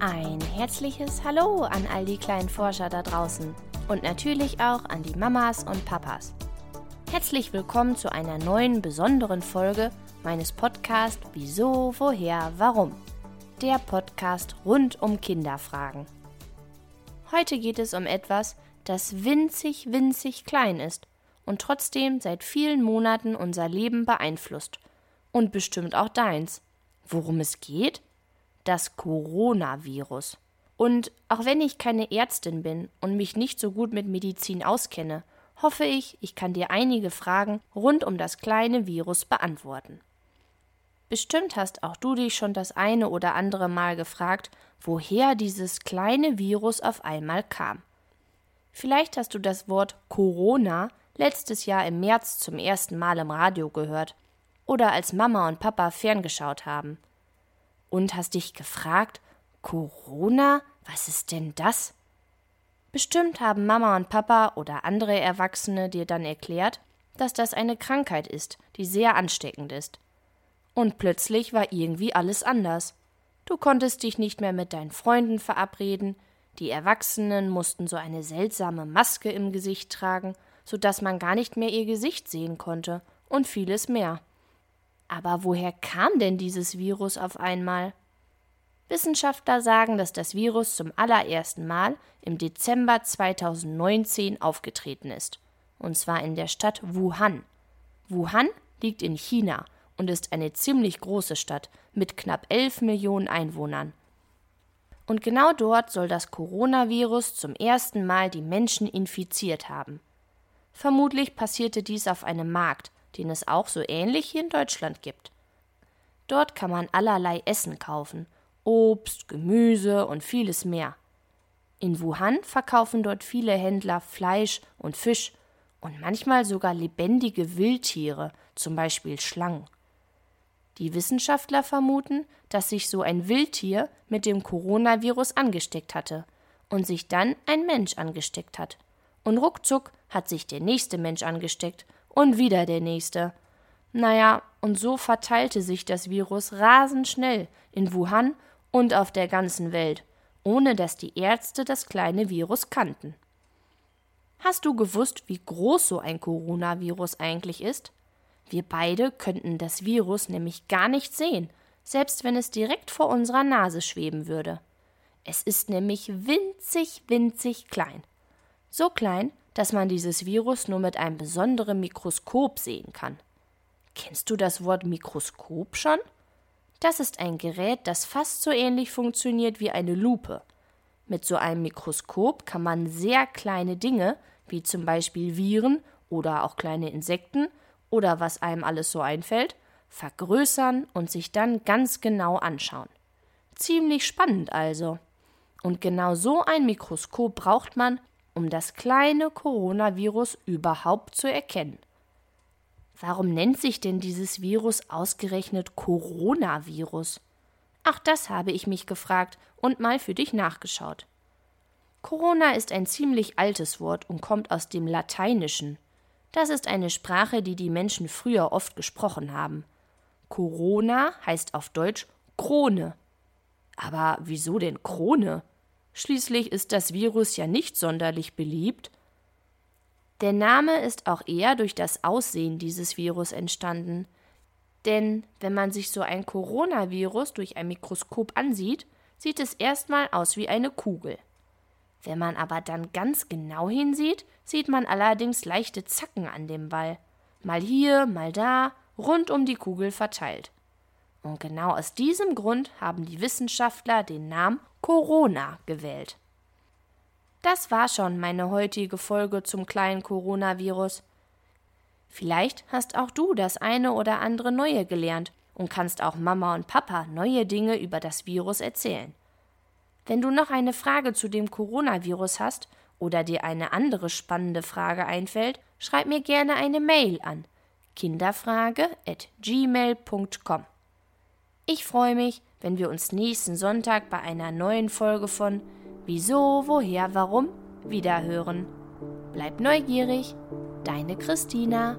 Ein herzliches Hallo an all die kleinen Forscher da draußen und natürlich auch an die Mamas und Papas. Herzlich willkommen zu einer neuen besonderen Folge meines Podcasts Wieso, Woher, Warum. Der Podcast rund um Kinderfragen. Heute geht es um etwas, das winzig, winzig klein ist und trotzdem seit vielen Monaten unser Leben beeinflusst. Und bestimmt auch deins. Worum es geht? Das Coronavirus. Und auch wenn ich keine Ärztin bin und mich nicht so gut mit Medizin auskenne, hoffe ich, ich kann dir einige Fragen rund um das kleine Virus beantworten. Bestimmt hast auch du dich schon das eine oder andere Mal gefragt, woher dieses kleine Virus auf einmal kam. Vielleicht hast du das Wort Corona letztes Jahr im März zum ersten Mal im Radio gehört oder als Mama und Papa ferngeschaut haben. Und hast dich gefragt, Corona? Was ist denn das? Bestimmt haben Mama und Papa oder andere Erwachsene dir dann erklärt, dass das eine Krankheit ist, die sehr ansteckend ist. Und plötzlich war irgendwie alles anders. Du konntest dich nicht mehr mit deinen Freunden verabreden, die Erwachsenen mussten so eine seltsame Maske im Gesicht tragen, so dass man gar nicht mehr ihr Gesicht sehen konnte, und vieles mehr. Aber woher kam denn dieses Virus auf einmal? Wissenschaftler sagen, dass das Virus zum allerersten Mal im Dezember 2019 aufgetreten ist, und zwar in der Stadt Wuhan. Wuhan liegt in China und ist eine ziemlich große Stadt mit knapp 11 Millionen Einwohnern. Und genau dort soll das Coronavirus zum ersten Mal die Menschen infiziert haben. Vermutlich passierte dies auf einem Markt, den es auch so ähnlich hier in Deutschland gibt. Dort kann man allerlei Essen kaufen, Obst, Gemüse und vieles mehr. In Wuhan verkaufen dort viele Händler Fleisch und Fisch und manchmal sogar lebendige Wildtiere, zum Beispiel Schlangen. Die Wissenschaftler vermuten, dass sich so ein Wildtier mit dem Coronavirus angesteckt hatte und sich dann ein Mensch angesteckt hat. Und ruckzuck hat sich der nächste Mensch angesteckt und wieder der nächste. Naja, und so verteilte sich das Virus rasend schnell in Wuhan und auf der ganzen Welt, ohne dass die Ärzte das kleine Virus kannten. Hast du gewusst, wie groß so ein Coronavirus eigentlich ist? Wir beide könnten das Virus nämlich gar nicht sehen, selbst wenn es direkt vor unserer Nase schweben würde. Es ist nämlich winzig, winzig klein. So klein, dass man dieses Virus nur mit einem besonderen Mikroskop sehen kann. Kennst du das Wort Mikroskop schon? Das ist ein Gerät, das fast so ähnlich funktioniert wie eine Lupe. Mit so einem Mikroskop kann man sehr kleine Dinge, wie zum Beispiel Viren oder auch kleine Insekten oder was einem alles so einfällt, vergrößern und sich dann ganz genau anschauen. Ziemlich spannend also. Und genau so ein Mikroskop braucht man, um das kleine Coronavirus überhaupt zu erkennen. Warum nennt sich denn dieses Virus ausgerechnet Coronavirus? Ach, das habe ich mich gefragt und mal für dich nachgeschaut. Corona ist ein ziemlich altes Wort und kommt aus dem Lateinischen. Das ist eine Sprache, die die Menschen früher oft gesprochen haben. Corona heißt auf Deutsch Krone. Aber wieso denn Krone? Schließlich ist das Virus ja nicht sonderlich beliebt. Der Name ist auch eher durch das Aussehen dieses Virus entstanden. Denn wenn man sich so ein Coronavirus durch ein Mikroskop ansieht, sieht es erstmal aus wie eine Kugel. Wenn man aber dann ganz genau hinsieht, sieht man allerdings leichte Zacken an dem Ball. Mal hier, mal da, rund um die Kugel verteilt. Und genau aus diesem Grund haben die Wissenschaftler den Namen Corona gewählt. Das war schon meine heutige Folge zum kleinen Coronavirus. Vielleicht hast auch du das eine oder andere Neue gelernt und kannst auch Mama und Papa neue Dinge über das Virus erzählen. Wenn du noch eine Frage zu dem Coronavirus hast oder dir eine andere spannende Frage einfällt, schreib mir gerne eine Mail an kinderfrage@gmail.com. Ich freue mich, wenn wir uns nächsten Sonntag bei einer neuen Folge von Wieso, woher, warum wiederhören. Bleib neugierig, deine Christina.